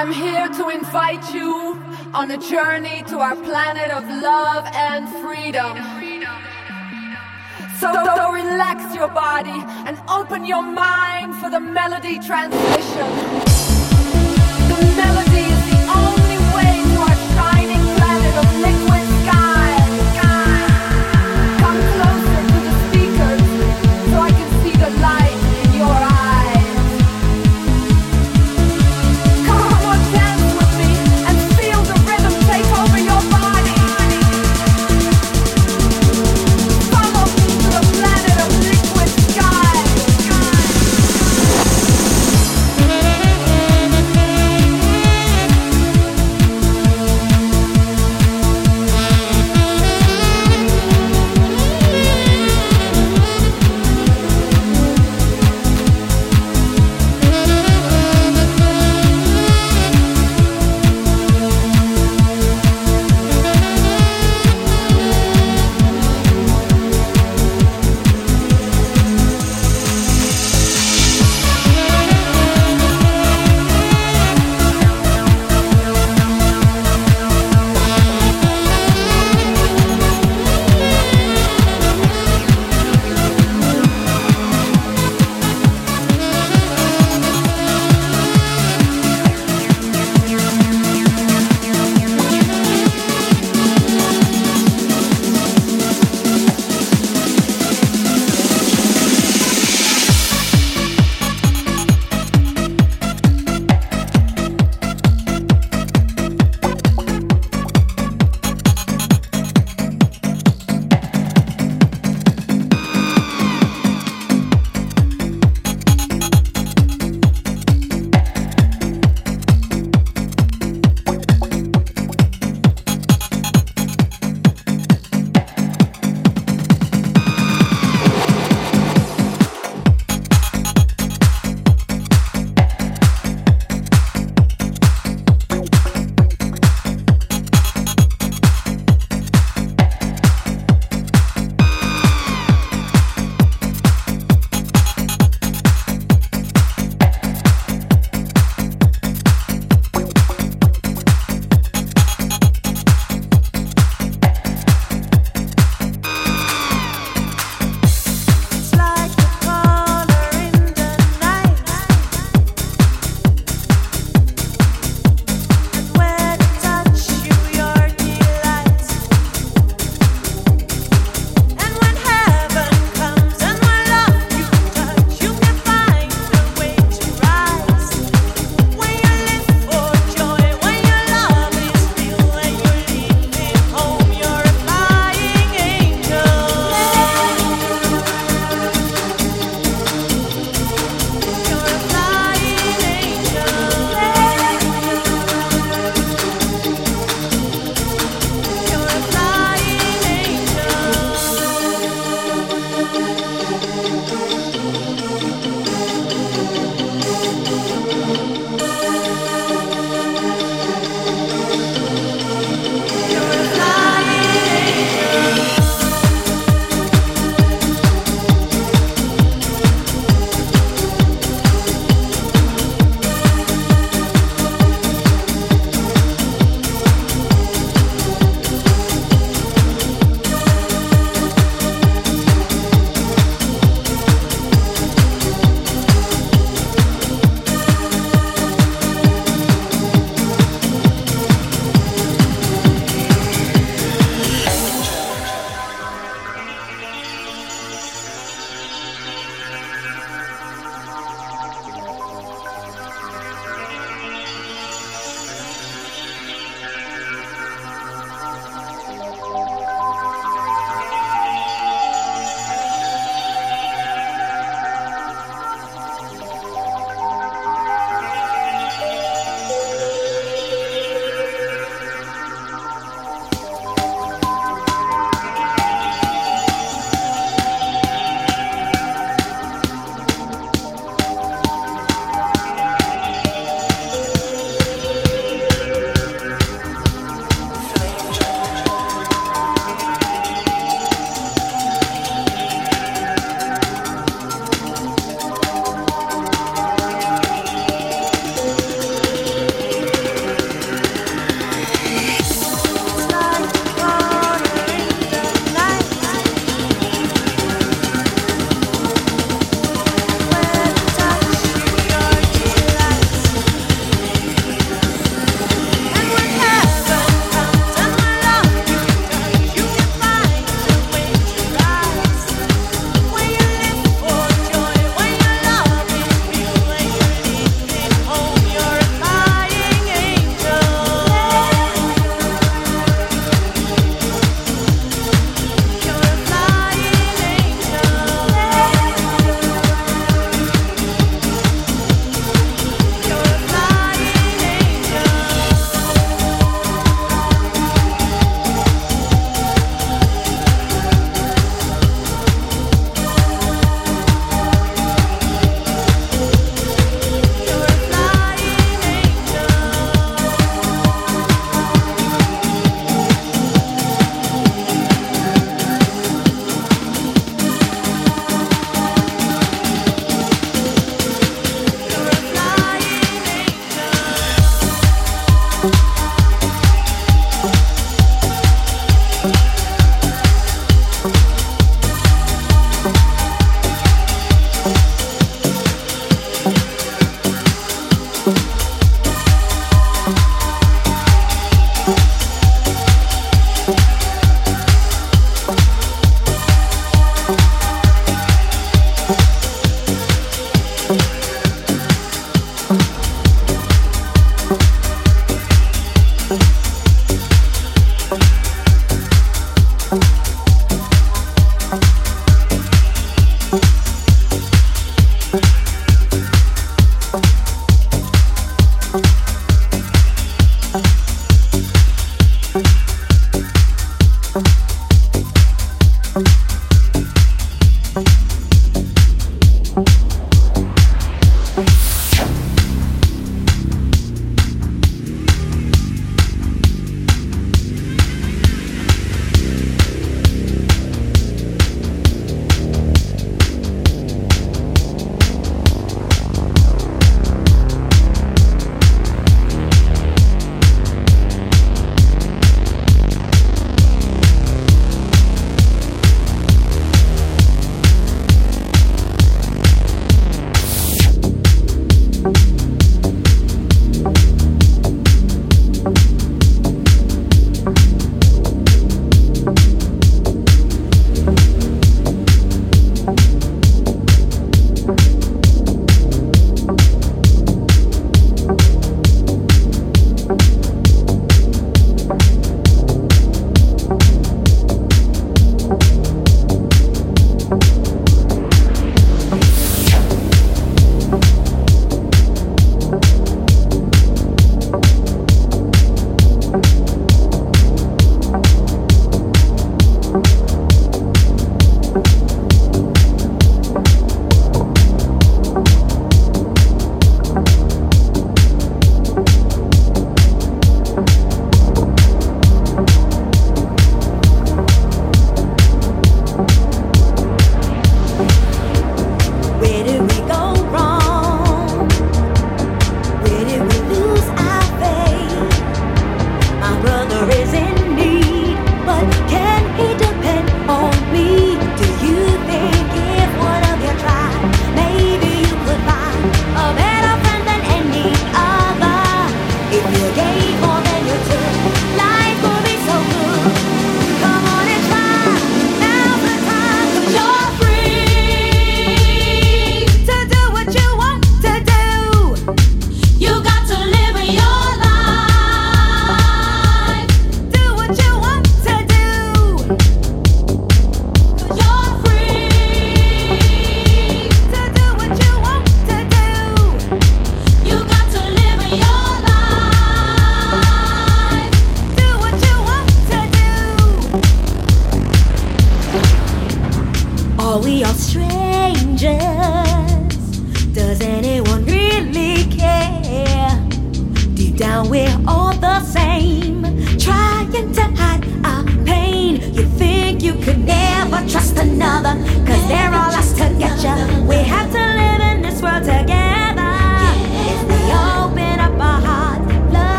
I'm here to invite you on a journey to our planet of love and freedom. So, so relax your body and open your mind for the melody transmission. The melody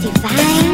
divine.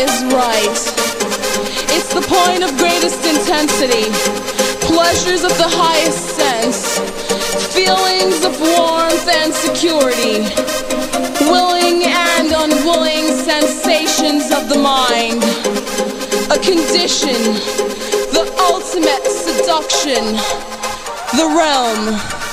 Is right. It's the point of greatest intensity, pleasures of the highest sense, feelings of warmth and security, willing and unwilling sensations of the mind, a condition, the ultimate seduction, the realm.